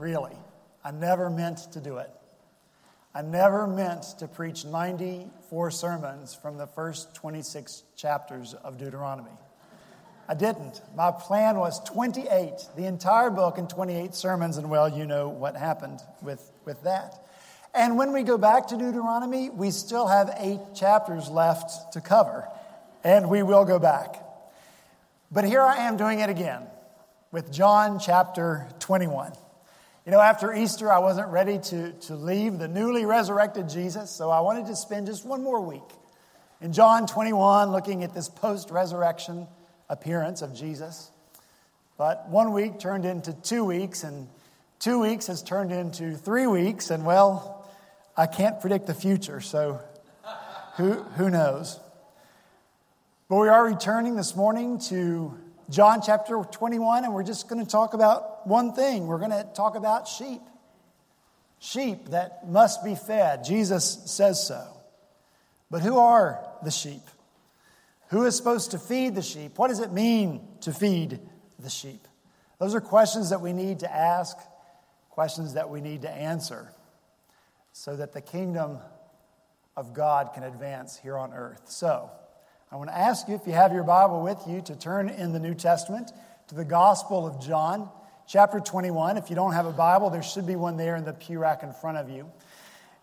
really. I never meant to do it. I never meant to preach 94 sermons from the first 26 chapters of Deuteronomy. I didn't. My plan was 28, the entire book in 28 sermons, and well, you know what happened with, with that. And when we go back to Deuteronomy, we still have eight chapters left to cover, and we will go back. But here I am doing it again with John chapter 21. You know, after Easter, I wasn't ready to, to leave the newly resurrected Jesus, so I wanted to spend just one more week in John 21 looking at this post resurrection appearance of Jesus. But one week turned into two weeks, and two weeks has turned into three weeks, and well, I can't predict the future, so who, who knows? But we are returning this morning to John chapter 21, and we're just going to talk about one thing. We're going to talk about sheep. Sheep that must be fed. Jesus says so. But who are the sheep? Who is supposed to feed the sheep? What does it mean to feed the sheep? Those are questions that we need to ask, questions that we need to answer, so that the kingdom of God can advance here on earth. So, I want to ask you, if you have your Bible with you, to turn in the New Testament to the Gospel of John, chapter 21. If you don't have a Bible, there should be one there in the pew rack in front of you.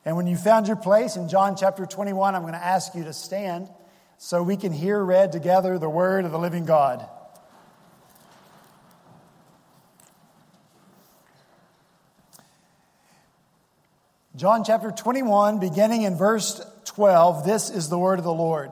And when you found your place in John chapter 21, I'm going to ask you to stand so we can hear read together the word of the living God. John chapter 21, beginning in verse 12, this is the word of the Lord.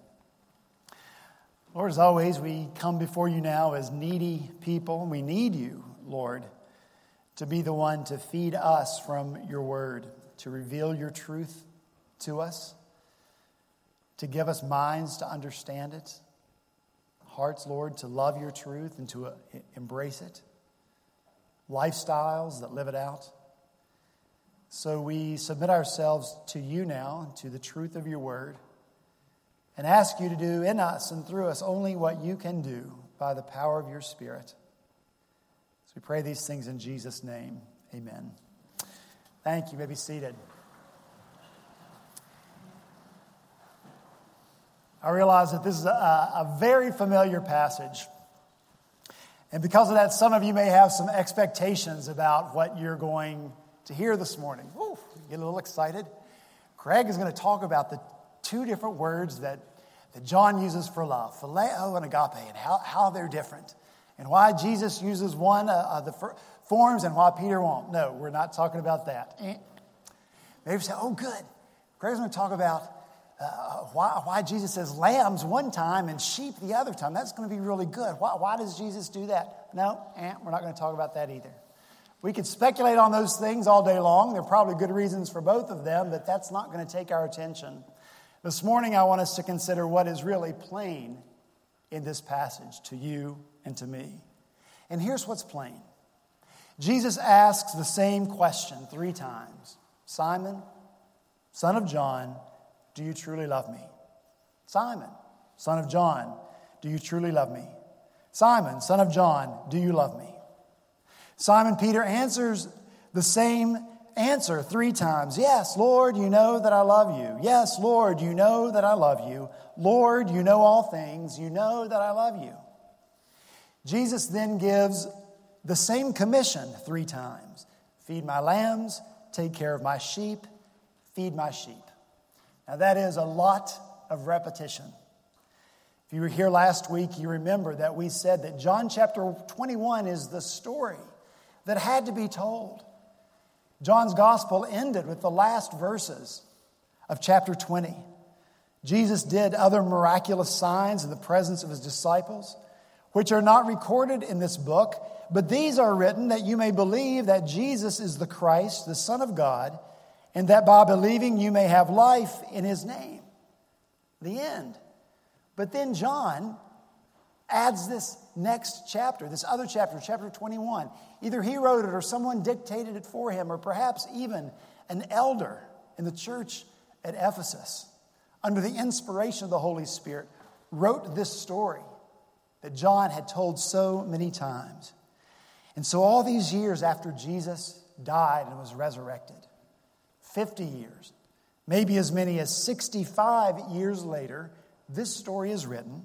Lord, as always, we come before you now as needy people. We need you, Lord, to be the one to feed us from your word, to reveal your truth to us, to give us minds to understand it, hearts, Lord, to love your truth and to uh, embrace it, lifestyles that live it out. So we submit ourselves to you now, to the truth of your word and ask you to do in us and through us only what you can do by the power of your Spirit. So we pray these things in Jesus' name. Amen. Thank you. you may be seated. I realize that this is a, a very familiar passage. And because of that, some of you may have some expectations about what you're going to hear this morning. Ooh, get a little excited. Craig is going to talk about the two different words that, that John uses for love, phileo and agape, and how, how they're different, and why Jesus uses one of uh, the forms and why Peter won't. No, we're not talking about that. Maybe say, oh, good. Greg's going to talk about uh, why, why Jesus says lambs one time and sheep the other time. That's going to be really good. Why, why does Jesus do that? No, eh, we're not going to talk about that either. We could speculate on those things all day long. There are probably good reasons for both of them, but that's not going to take our attention. This morning, I want us to consider what is really plain in this passage to you and to me. And here's what's plain Jesus asks the same question three times Simon, son of John, do you truly love me? Simon, son of John, do you truly love me? Simon, son of John, do you love me? Simon Peter answers the same answer three times Yes, Lord, you know that I love you. Yes, Lord, you know that I love you. Lord, you know all things. You know that I love you. Jesus then gives the same commission three times feed my lambs, take care of my sheep, feed my sheep. Now, that is a lot of repetition. If you were here last week, you remember that we said that John chapter 21 is the story that had to be told. John's gospel ended with the last verses of chapter 20. Jesus did other miraculous signs in the presence of his disciples, which are not recorded in this book, but these are written that you may believe that Jesus is the Christ, the Son of God, and that by believing you may have life in his name. The end. But then John adds this next chapter, this other chapter, chapter 21. Either he wrote it or someone dictated it for him, or perhaps even an elder in the church at Ephesus, under the inspiration of the Holy Spirit, wrote this story that John had told so many times. And so, all these years after Jesus died and was resurrected, 50 years, maybe as many as 65 years later, this story is written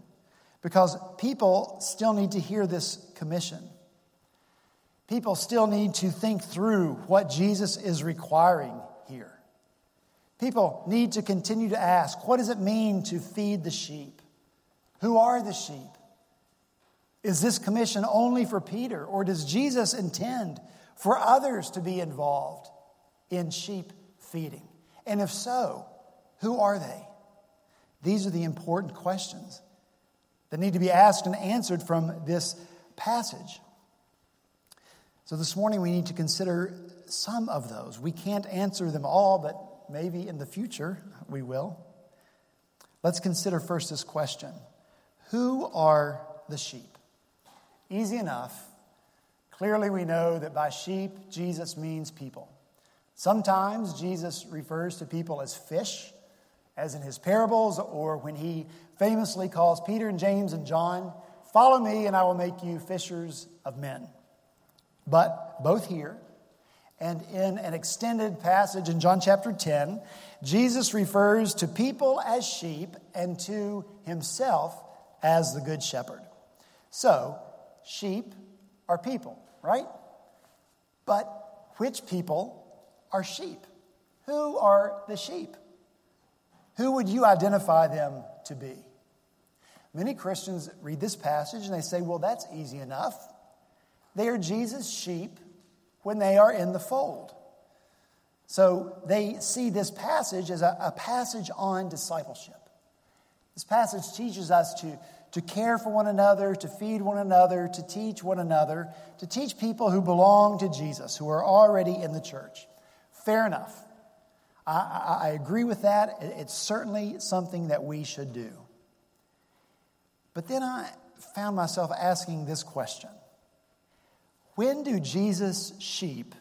because people still need to hear this commission. People still need to think through what Jesus is requiring here. People need to continue to ask what does it mean to feed the sheep? Who are the sheep? Is this commission only for Peter, or does Jesus intend for others to be involved in sheep feeding? And if so, who are they? These are the important questions that need to be asked and answered from this passage. So this morning we need to consider some of those. We can't answer them all, but maybe in the future we will. Let's consider first this question Who are the sheep? Easy enough. Clearly, we know that by sheep, Jesus means people. Sometimes Jesus refers to people as fish, as in his parables, or when he famously calls Peter and James and John, Follow me, and I will make you fishers of men. But both here and in an extended passage in John chapter 10, Jesus refers to people as sheep and to himself as the good shepherd. So, sheep are people, right? But which people are sheep? Who are the sheep? Who would you identify them to be? Many Christians read this passage and they say, well, that's easy enough. They are Jesus' sheep when they are in the fold. So they see this passage as a, a passage on discipleship. This passage teaches us to, to care for one another, to feed one another, to teach one another, to teach people who belong to Jesus, who are already in the church. Fair enough. I, I, agree with that. It's certainly something that we should do. But then I found myself asking this question When do Jesus' sheep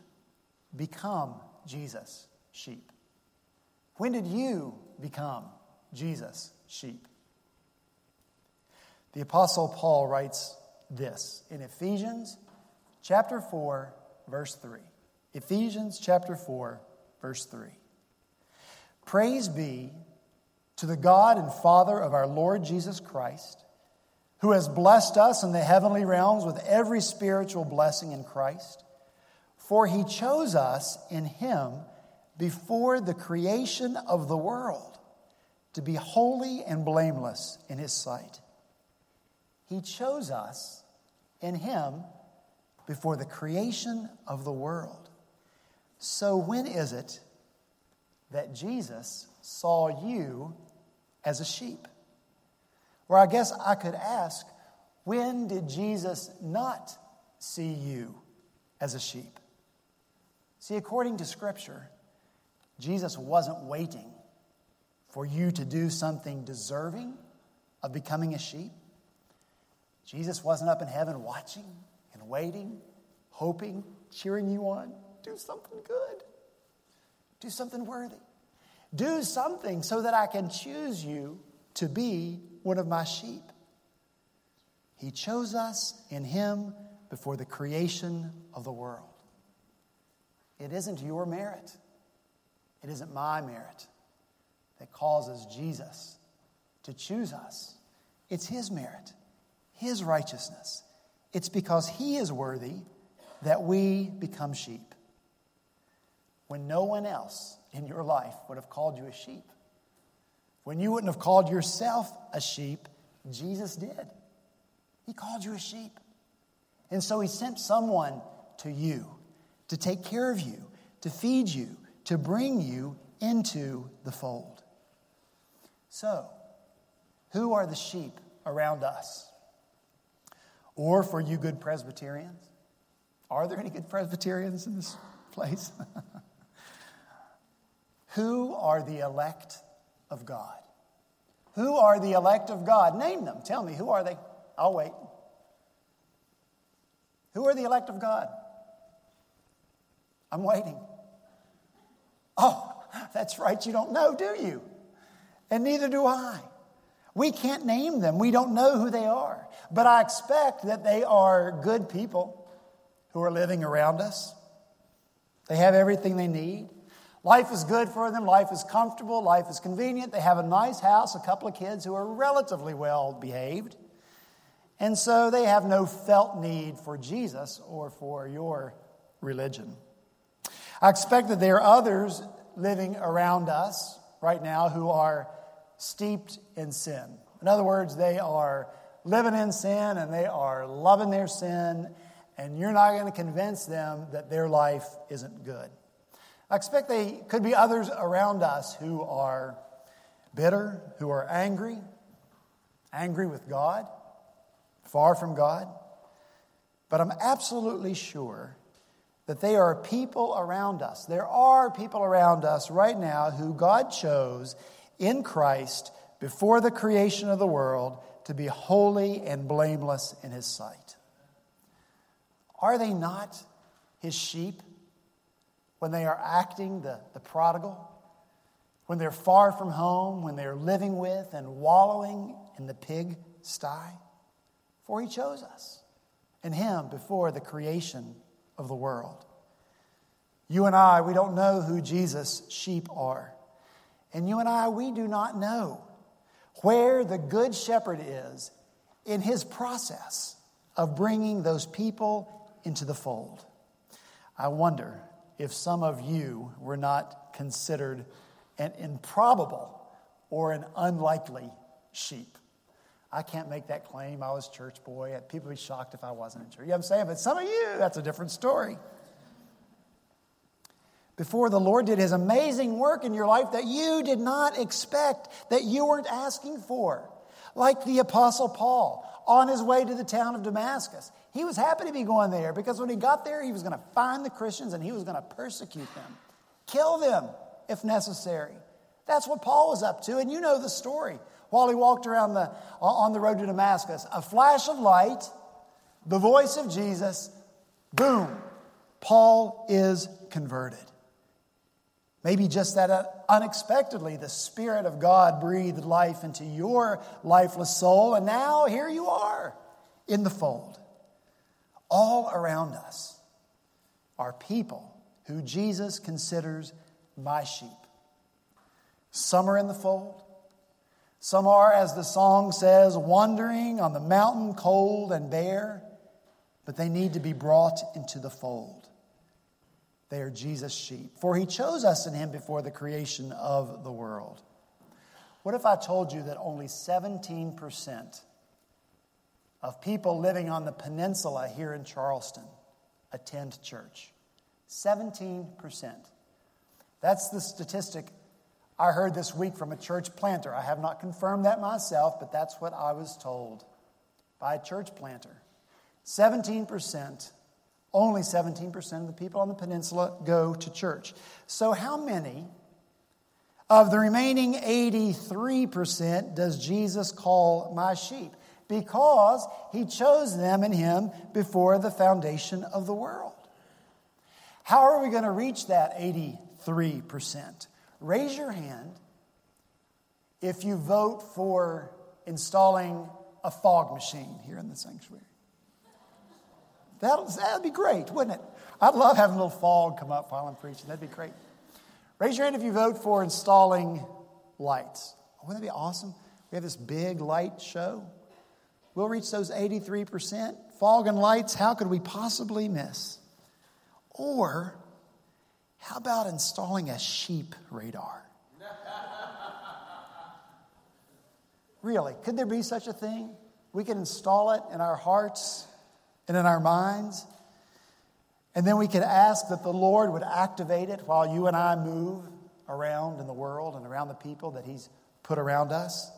become Jesus' sheep? When did you become Jesus' sheep? The Apostle Paul writes this in Ephesians chapter 4, verse 3. Ephesians chapter 4, verse 3. Praise be to the God and Father of our Lord Jesus Christ who has blessed us in the heavenly realms with every spiritual blessing in Christ. For he chose us in him before the creation of the world to be holy and blameless in his sight. He chose us in him before the creation of the world. So, when is it that Jesus saw you as a sheep? Or I guess I could ask, when did Jesus not see you as a sheep? See, according to Scripture, Jesus wasn't waiting for you to do something deserving of becoming a sheep. Jesus wasn't up in heaven watching and waiting, hoping cheering you on. Do something good. Do something worthy. Do something so that I can choose you to be one of my sheep. He chose us in Him before the creation of the world. It isn't your merit, it isn't my merit that causes Jesus to choose us. It's His merit, His righteousness. It's because He is worthy that we become sheep. When no one else in your life would have called you a sheep, when you wouldn't have called yourself a sheep, Jesus did. He called you a sheep. And so He sent someone to you to take care of you, to feed you, to bring you into the fold. So, who are the sheep around us? Or for you good Presbyterians, are there any good Presbyterians in this place? who are the elect of God? Who are the elect of God? Name them. Tell me, who are they? I'll wait. Who are the elect of God? I'm waiting. Oh, that's right, you don't know, do you? And neither do I. We can't name them. We don't know who they are. But I expect that they are good people who are living around us. They have everything they need. Life is good for them. Life is comfortable. Life is convenient. They have a nice house, a couple of kids who are relatively well behaved. And so they have no felt need for Jesus or for your religion. I expect that there are others living around us right now who are steeped in sin. In other words, they are living in sin and they are loving their sin, and you're not going to convince them that their life isn't good. I expect they could be others around us who are bitter, who are angry, angry with God, far from God. But I'm absolutely sure that they are people around us. There are people around us right now who God chose in Christ before the creation of the world to be holy and blameless in His sight. Are they not His sheep when they are acting the, the prodigal? When they're far from home, when they're living with and wallowing in the pig sty? For He chose us and Him before the creation of the world. You and I, we don't know who Jesus' sheep are. And you and I, we do not know where the Good Shepherd is in his process of bringing those people into the fold. I wonder if some of you were not considered an improbable or an unlikely sheep. I can't make that claim. I was church boy. People would be shocked if I wasn't in church. You know what I'm saying? But some of you, that's a different story. Before the Lord did his amazing work in your life that you did not expect, that you weren't asking for. Like the Apostle Paul on his way to the town of Damascus. He was happy to be going there because when he got there, he was going to find the Christians and he was going to persecute them, kill them if necessary. That's what Paul was up to, and you know the story while he walked around the, on the road to Damascus. A flash of light, the voice of Jesus, boom, Paul is converted. Maybe just that uh, unexpectedly, the Spirit of God breathed life into your lifeless soul, and now here you are in the fold. All around us are people who Jesus considers my sheep. Some are in the fold, some are, as the song says, wandering on the mountain cold and bare, but they need to be brought into the fold. They are Jesus' sheep, for he chose us in him before the creation of the world. What if I told you that only 17% of people living on the peninsula here in Charleston attend church? 17%. That's the statistic I heard this week from a church planter. I have not confirmed that myself, but that's what I was told by a church planter. 17%, only 17% of the people on the peninsula go to church. So, how many of the remaining 83% does Jesus call my sheep? Because he chose them in him before the foundation of the world. How are we going to reach that 83%? Raise your hand if you vote for installing a fog machine here in the sanctuary. That'll, that'd be great, wouldn't it? I'd love having a little fog come up while I'm preaching. That'd be great. Raise your hand if you vote for installing lights. Wouldn't that be awesome? We have this big light show. We'll reach those 83%. Fog and lights, how could we possibly miss? Or how about installing a sheep radar? really, could there be such a thing? We could install it in our hearts and in our minds. And then we could ask that the Lord would activate it while you and I move around in the world and around the people that He's put around us,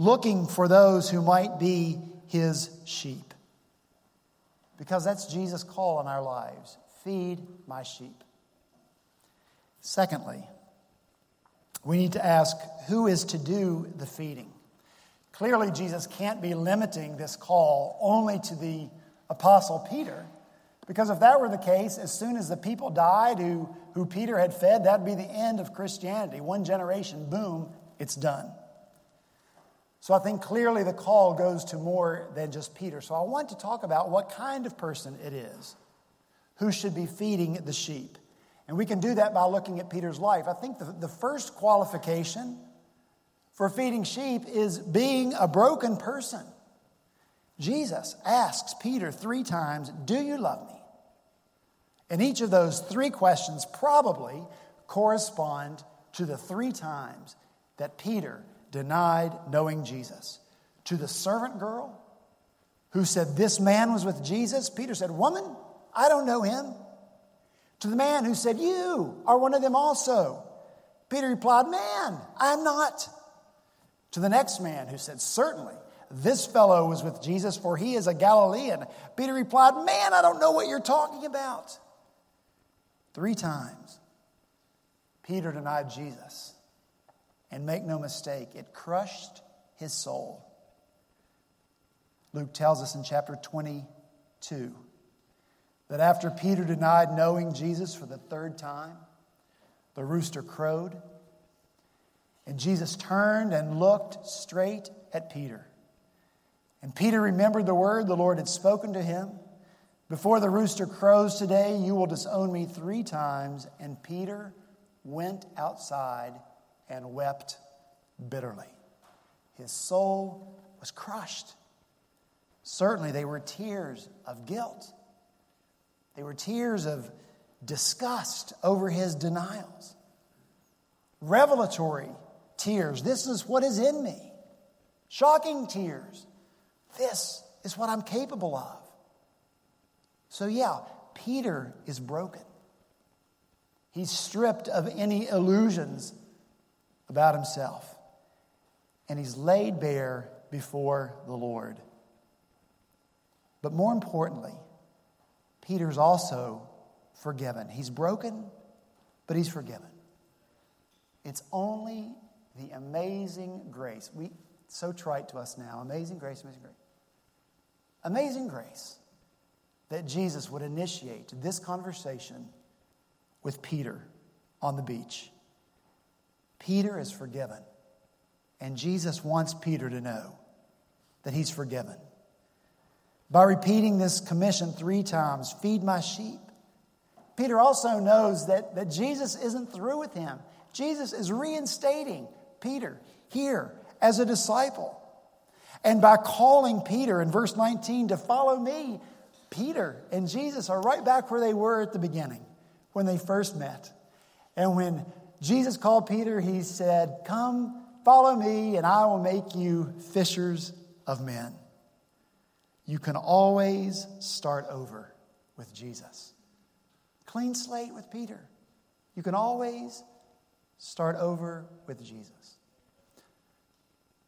looking for those who might be His sheep. Because that's Jesus' call in our lives feed my sheep. Secondly, we need to ask who is to do the feeding. Clearly, Jesus can't be limiting this call only to the Apostle Peter, because if that were the case, as soon as the people died who, who Peter had fed, that'd be the end of Christianity. One generation, boom, it's done. So I think clearly the call goes to more than just Peter. So I want to talk about what kind of person it is who should be feeding the sheep. And we can do that by looking at Peter's life. I think the, the first qualification for feeding sheep is being a broken person. Jesus asks Peter three times, Do you love me? And each of those three questions probably correspond to the three times that Peter denied knowing Jesus. To the servant girl who said, This man was with Jesus, Peter said, Woman, I don't know him. To the man who said, You are one of them also. Peter replied, Man, I'm not. To the next man who said, Certainly, this fellow was with Jesus, for he is a Galilean. Peter replied, Man, I don't know what you're talking about. Three times, Peter denied Jesus. And make no mistake, it crushed his soul. Luke tells us in chapter 22 that after Peter denied knowing Jesus for the third time, the rooster crowed, and Jesus turned and looked straight at Peter. And Peter remembered the word the Lord had spoken to him Before the rooster crows today, you will disown me three times. And Peter went outside and wept bitterly. His soul was crushed. Certainly, they were tears of guilt. They were tears of disgust over his denials, revelatory tears. This is what is in me. Shocking tears. This is what I'm capable of. So, yeah, Peter is broken. He's stripped of any illusions about himself, and he's laid bare before the Lord. But more importantly, Peter's also forgiven. He's broken, but he's forgiven. It's only the amazing grace. We so trite to us now. Amazing grace, amazing grace. Amazing grace that Jesus would initiate this conversation with Peter on the beach. Peter is forgiven, and Jesus wants Peter to know that he's forgiven by repeating this commission three times feed my sheep. Peter also knows that, that Jesus isn't through with him. Jesus is reinstating Peter here as a disciple. And by calling Peter in verse 19 to follow me, Peter and Jesus are right back where they were at the beginning when they first met. And when Jesus called Peter, he said, Come, follow me, and I will make you fishers of men. You can always start over with Jesus. Clean slate with Peter. You can always start over with Jesus.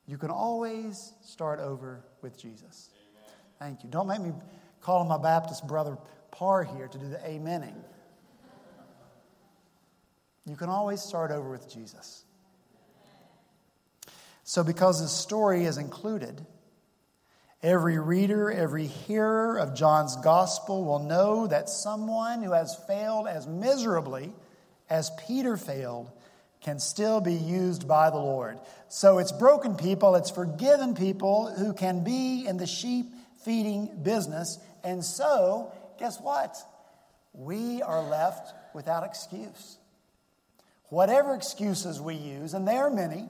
You can always start over with Jesus. Amen. Thank you. Don't make me call my Baptist brother Parr here to do the amening. You can always start over with Jesus. So, because the story is included, Every reader, every hearer of John's gospel will know that someone who has failed as miserably as Peter failed can still be used by the Lord. So it's broken people, it's forgiven people who can be in the sheep feeding business. And so, guess what? We are left without excuse. Whatever excuses we use, and there are many,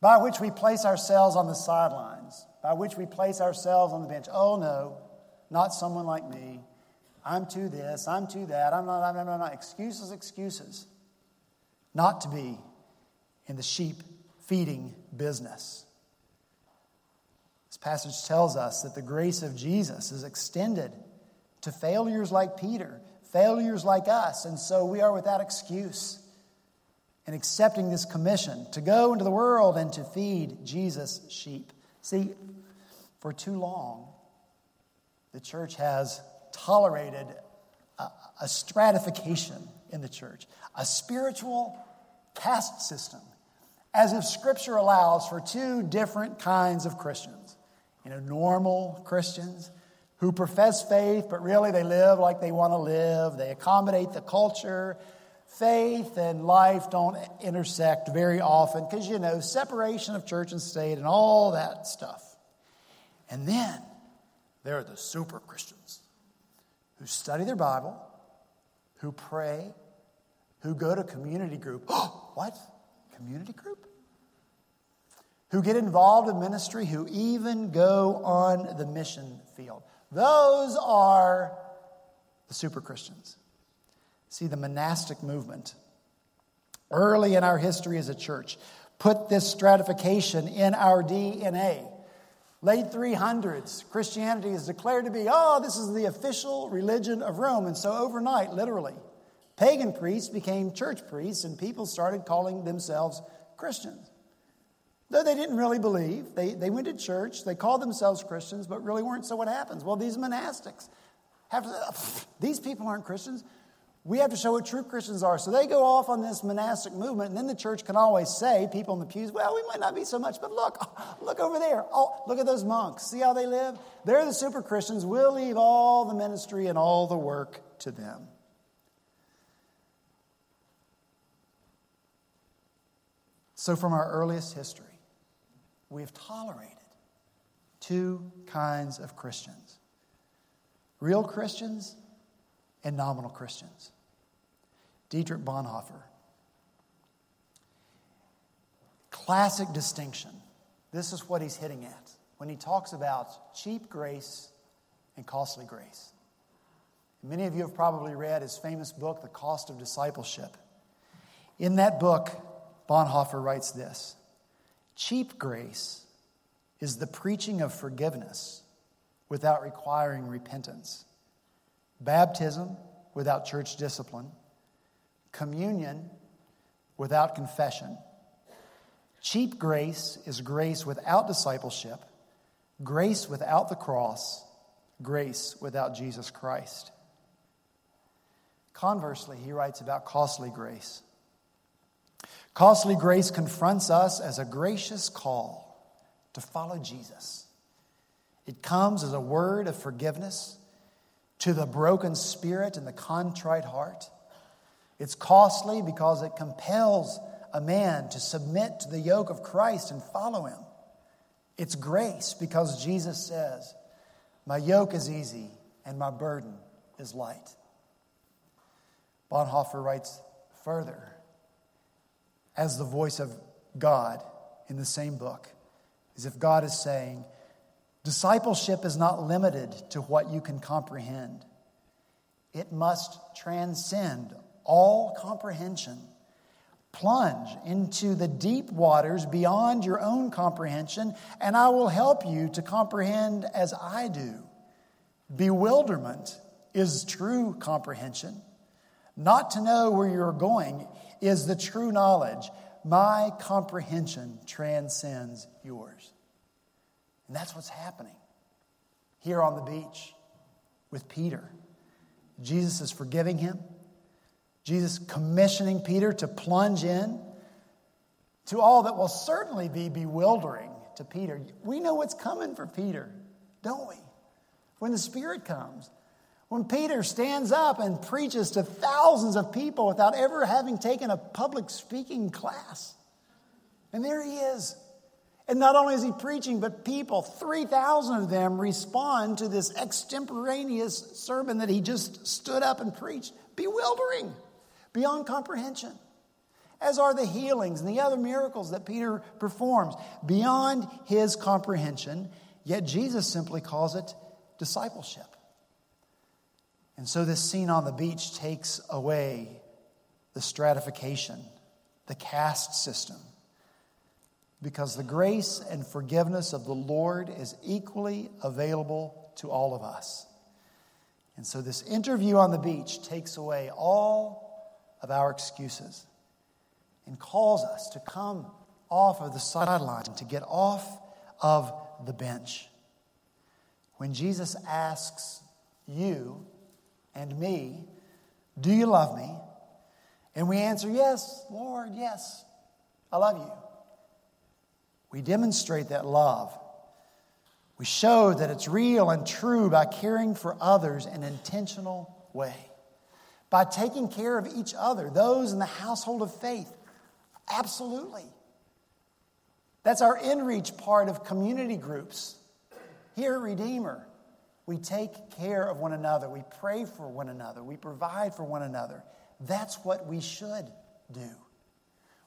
by which we place ourselves on the sidelines, by which we place ourselves on the bench. Oh no, not someone like me. I'm too this, I'm too that, I'm not, I'm not, I'm not. Excuses, excuses. Not to be in the sheep feeding business. This passage tells us that the grace of Jesus is extended to failures like Peter, failures like us, and so we are without excuse in accepting this commission to go into the world and to feed Jesus' sheep. See, for too long, the church has tolerated a, a stratification in the church, a spiritual caste system, as if Scripture allows for two different kinds of Christians. You know, normal Christians who profess faith, but really they live like they want to live, they accommodate the culture, faith and life don't intersect very often because, you know, separation of church and state and all that stuff. And then there are the super Christians who study their Bible, who pray, who go to community group. What? Community group? Who get involved in ministry, who even go on the mission field. Those are the super Christians. See, the monastic movement, early in our history as a church, put this stratification in our DNA. Late 300s, Christianity is declared to be, oh, this is the official religion of Rome. And so overnight, literally, pagan priests became church priests and people started calling themselves Christians. Though they didn't really believe, they, they went to church, they called themselves Christians, but really weren't. So what happens? Well, these monastics have to, these people aren't Christians. We have to show what true Christians are. So they go off on this monastic movement, and then the church can always say, people in the pews, well, we might not be so much, but look, look over there. Oh, look at those monks. See how they live? They're the super Christians. We'll leave all the ministry and all the work to them. So, from our earliest history, we've tolerated two kinds of Christians real Christians and nominal Christians. Dietrich Bonhoeffer. Classic distinction. This is what he's hitting at when he talks about cheap grace and costly grace. Many of you have probably read his famous book, The Cost of Discipleship. In that book, Bonhoeffer writes this Cheap grace is the preaching of forgiveness without requiring repentance, baptism without church discipline, communion without confession. Cheap grace is grace without discipleship, grace without the cross, grace without Jesus Christ. Conversely, he writes about costly grace. Costly grace confronts us as a gracious call to follow Jesus. It comes as a word of forgiveness to the broken spirit and the contrite heart. It's costly because it compels a man to submit to the yoke of Christ and follow him. It's grace because Jesus says, My yoke is easy and my burden is light. Bonhoeffer writes further, as the voice of God in the same book, as if God is saying, Discipleship is not limited to what you can comprehend. It must transcend all comprehension. Plunge into the deep waters beyond your own comprehension, and I will help you to comprehend as I do. Bewilderment is true comprehension. Not to know where you're going is the true knowledge. My comprehension transcends yours. And that's what's happening here on the beach with Peter. Jesus is forgiving him. Jesus commissioning Peter to plunge in to all that will certainly be bewildering to Peter. We know what's coming for Peter, don't we? When the Spirit comes. When Peter stands up and preaches to thousands of people without ever having taken a public speaking class. And there he is. And not only is he preaching, but people, 3,000 of them, respond to this extemporaneous sermon that he just stood up and preached. Bewildering, beyond comprehension. As are the healings and the other miracles that Peter performs, beyond his comprehension. Yet Jesus simply calls it discipleship. And so this scene on the beach takes away the stratification, the caste system because the grace and forgiveness of the Lord is equally available to all of us. And so, this interview on the beach takes away all of our excuses and calls us to come off of the sideline, to get off of the bench. When Jesus asks you and me, Do you love me? And we answer, Yes, Lord, yes, I love you. We demonstrate that love. We show that it's real and true by caring for others in an intentional way, by taking care of each other, those in the household of faith. Absolutely. That's our in reach part of community groups. Here at Redeemer, we take care of one another, we pray for one another, we provide for one another. That's what we should do.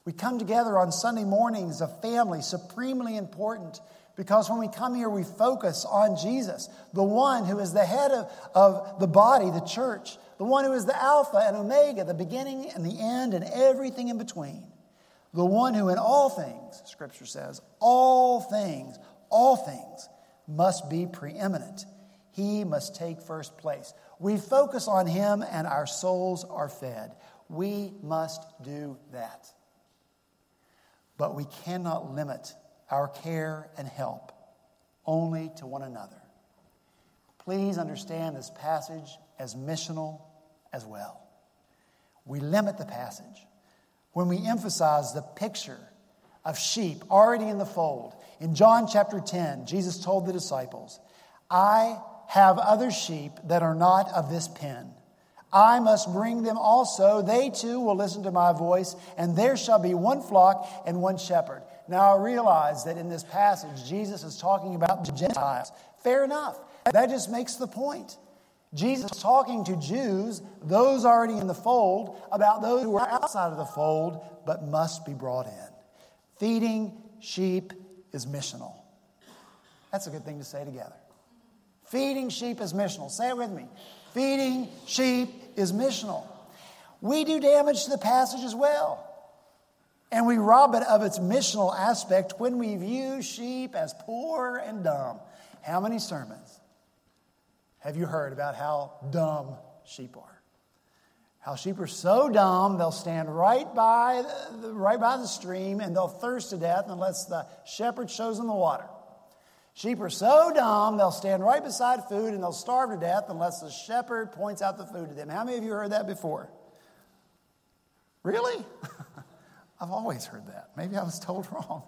We come together on Sunday mornings, a family, supremely important because when we come here, we focus on Jesus, the one who is the head of, of the body, the church, the one who is the Alpha and Omega, the beginning and the end, and everything in between. The one who, in all things, Scripture says, all things, all things must be preeminent. He must take first place. We focus on Him and our souls are fed. We must do that but we cannot limit our care and help only to one another. Please understand this passage as missional as well. We limit the passage when we emphasize the picture of sheep already in the fold. In John chapter 10, Jesus told the disciples, I have other sheep that are not of this pen. I must bring them also. They too will listen to my voice, and there shall be one flock and one shepherd. Now I realize that in this passage, Jesus is talking about the Gentiles. Fair enough. That just makes the point. Jesus talking to Jews, those already in the fold, about those who are outside of the fold but must be brought in. Feeding sheep is missional. That's a good thing to say together. Feeding sheep is missional. Say it with me. Feeding sheep is missional. We do damage to the passage as well. And we rob it of its missional aspect when we view sheep as poor and dumb. How many sermons have you heard about how dumb sheep are? How sheep are so dumb they'll stand right by the, right by the stream and they'll thirst to death unless the shepherd shows them the water. Sheep are so dumb, they'll stand right beside food and they'll starve to death unless the shepherd points out the food to them. How many of you heard that before? Really? I've always heard that. Maybe I was told wrong.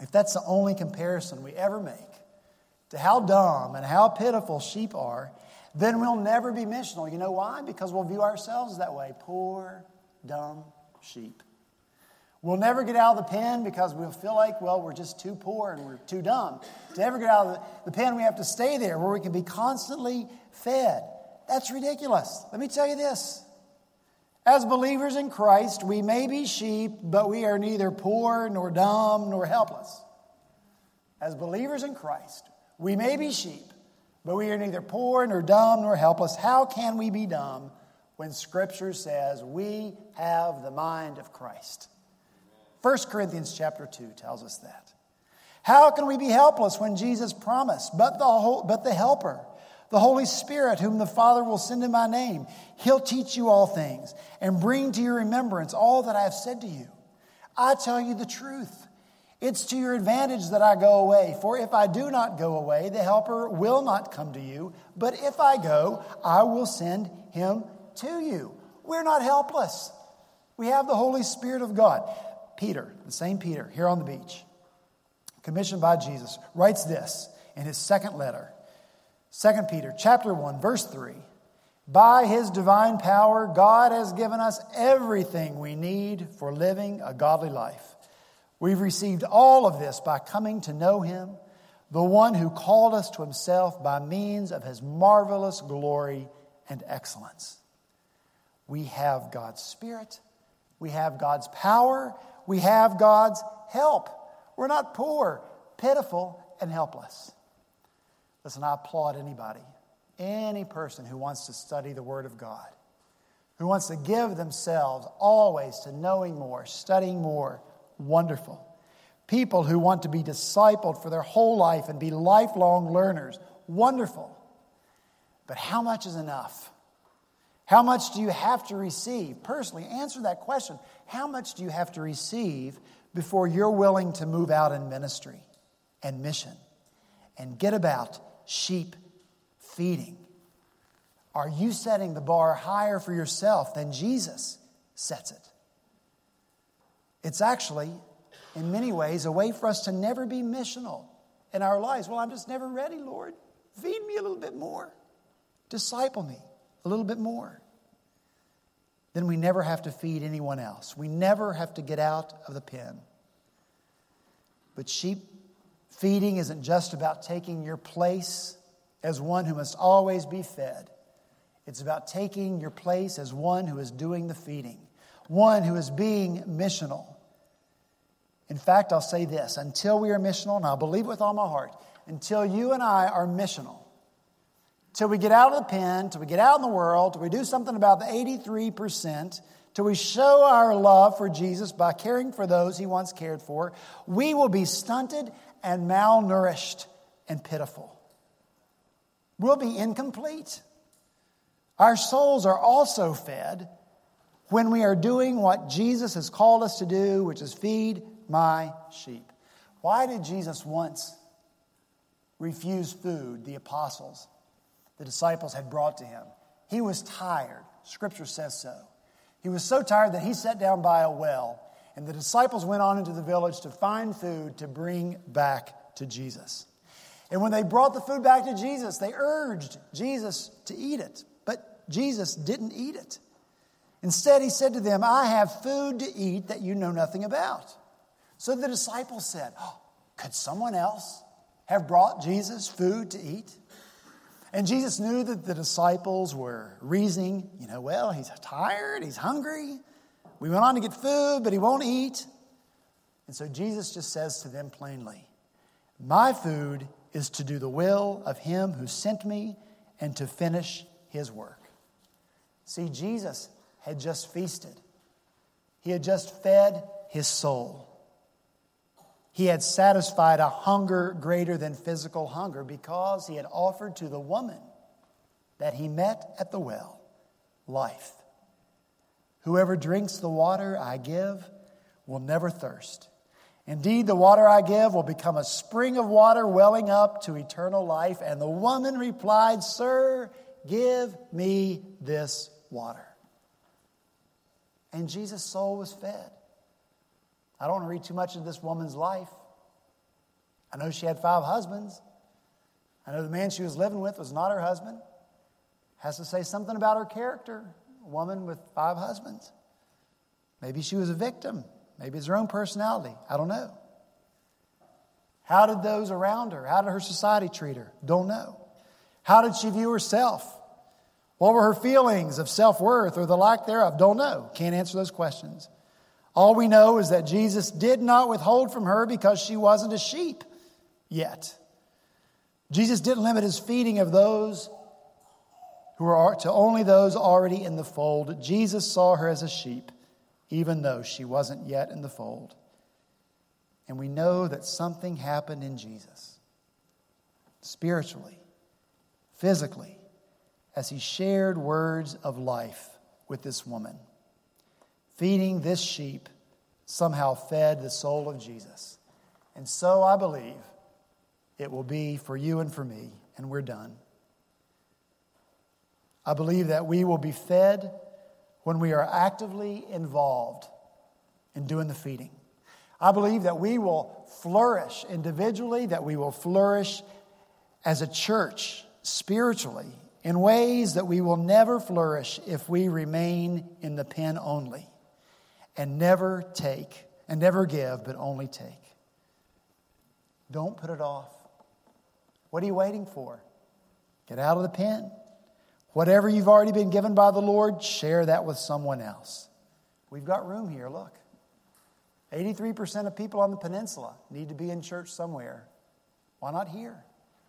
if that's the only comparison we ever make to how dumb and how pitiful sheep are, then we'll never be missional. You know why? Because we'll view ourselves that way poor, dumb sheep. We'll never get out of the pen because we'll feel like, well, we're just too poor and we're too dumb. To ever get out of the pen, we have to stay there where we can be constantly fed. That's ridiculous. Let me tell you this. As believers in Christ, we may be sheep, but we are neither poor nor dumb nor helpless. As believers in Christ, we may be sheep, but we are neither poor nor dumb nor helpless. How can we be dumb when Scripture says we have the mind of Christ? 1 Corinthians chapter 2 tells us that. How can we be helpless when Jesus promised, but the, whole, but the Helper, the Holy Spirit, whom the Father will send in my name, he'll teach you all things and bring to your remembrance all that I have said to you. I tell you the truth. It's to your advantage that I go away, for if I do not go away, the Helper will not come to you, but if I go, I will send him to you. We're not helpless. We have the Holy Spirit of God. Peter, the same Peter, here on the beach, commissioned by Jesus, writes this in his second letter. 2 Peter chapter 1 verse 3 By his divine power God has given us everything we need for living a godly life. We've received all of this by coming to know him, the one who called us to himself by means of his marvelous glory and excellence. We have God's spirit, we have God's power, we have God's help. We're not poor, pitiful, and helpless. Listen, I applaud anybody, any person who wants to study the Word of God, who wants to give themselves always to knowing more, studying more. Wonderful. People who want to be discipled for their whole life and be lifelong learners. Wonderful. But how much is enough? How much do you have to receive? Personally, answer that question. How much do you have to receive before you're willing to move out in ministry and mission and get about sheep feeding? Are you setting the bar higher for yourself than Jesus sets it? It's actually, in many ways, a way for us to never be missional in our lives. Well, I'm just never ready, Lord. Feed me a little bit more, disciple me a little bit more. Then we never have to feed anyone else. We never have to get out of the pen. But sheep feeding isn't just about taking your place as one who must always be fed. It's about taking your place as one who is doing the feeding, one who is being missional. In fact, I'll say this until we are missional, and I believe with all my heart, until you and I are missional, till we get out of the pen, till we get out in the world, till we do something about the 83%, till we show our love for Jesus by caring for those he once cared for, we will be stunted and malnourished and pitiful. We'll be incomplete. Our souls are also fed when we are doing what Jesus has called us to do, which is feed my sheep. Why did Jesus once refuse food, the apostles, the disciples had brought to him? He was tired. Scripture says so. He was so tired that he sat down by a well, and the disciples went on into the village to find food to bring back to Jesus. And when they brought the food back to Jesus, they urged Jesus to eat it. But Jesus didn't eat it. Instead, he said to them, I have food to eat that you know nothing about. So the disciples said, oh, Could someone else have brought Jesus food to eat? And Jesus knew that the disciples were reasoning, you know, well, he's tired, he's hungry. We went on to get food, but he won't eat. And so Jesus just says to them plainly, My food is to do the will of him who sent me and to finish his work. See, Jesus had just feasted, he had just fed his soul. He had satisfied a hunger greater than physical hunger because he had offered to the woman that he met at the well life. Whoever drinks the water I give will never thirst. Indeed, the water I give will become a spring of water welling up to eternal life. And the woman replied, Sir, give me this water. And Jesus' soul was fed. I don't want to read too much into this woman's life. I know she had five husbands. I know the man she was living with was not her husband. Has to say something about her character. A woman with five husbands. Maybe she was a victim. Maybe it's her own personality. I don't know. How did those around her, how did her society treat her? Don't know. How did she view herself? What were her feelings of self worth or the lack thereof? Don't know. Can't answer those questions. All we know is that Jesus did not withhold from her because she wasn't a sheep yet. Jesus didn't limit his feeding of those who were to only those already in the fold. Jesus saw her as a sheep, even though she wasn't yet in the fold. And we know that something happened in Jesus, spiritually, physically, as he shared words of life with this woman feeding this sheep somehow fed the soul of Jesus. And so I believe it will be for you and for me, and we're done. I believe that we will be fed when we are actively involved in doing the feeding. I believe that we will flourish individually, that we will flourish as a church spiritually in ways that we will never flourish if we remain in the pen only and never take and never give, but only take. Don't put it off. What are you waiting for? Get out of the pen. Whatever you've already been given by the Lord, share that with someone else. We've got room here, look. 83% of people on the peninsula need to be in church somewhere. Why not here?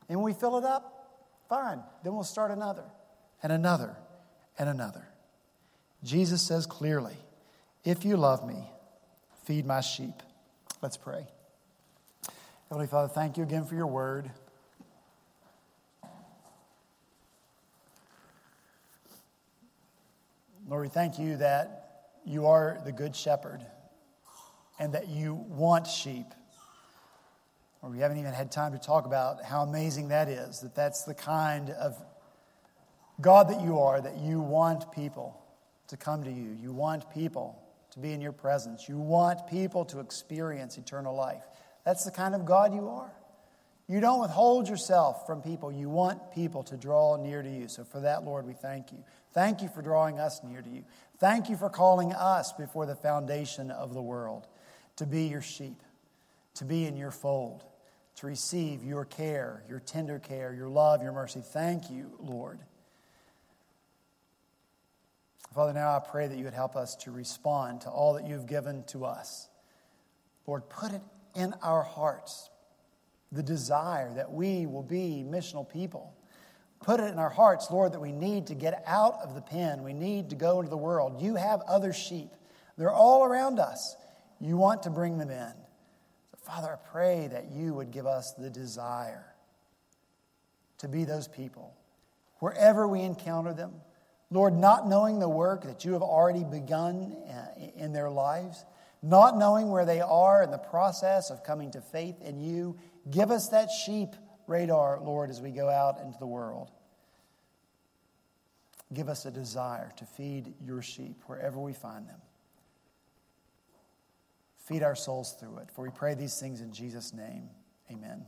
And when we fill it up, fine. Then we'll start another and another and another. Jesus says clearly, If you love me, feed my sheep. Let's pray. Heavenly Father, thank you again for your word. Lord, we thank you that you are the good shepherd and that you want sheep. Or we haven't even had time to talk about how amazing that is, that that's the kind of God that you are, that you want people to come to you. You want people to be in your presence. You want people to experience eternal life. That's the kind of God you are. You don't withhold yourself from people. You want people to draw near to you. So, for that, Lord, we thank you. Thank you for drawing us near to you. Thank you for calling us before the foundation of the world to be your sheep, to be in your fold, to receive your care, your tender care, your love, your mercy. Thank you, Lord. Father, now I pray that you would help us to respond to all that you've given to us. Lord, put it in our hearts the desire that we will be missional people. Put it in our hearts, Lord, that we need to get out of the pen. We need to go into the world. You have other sheep, they're all around us. You want to bring them in. So, Father, I pray that you would give us the desire to be those people wherever we encounter them. Lord, not knowing the work that you have already begun uh, in their lives, not knowing where they are in the process of coming to faith in you, give us that sheep radar, Lord, as we go out into the world. Give us a desire to feed your sheep wherever we find them. Feed our souls through it. For we pray these things in Jesus' name. Amen.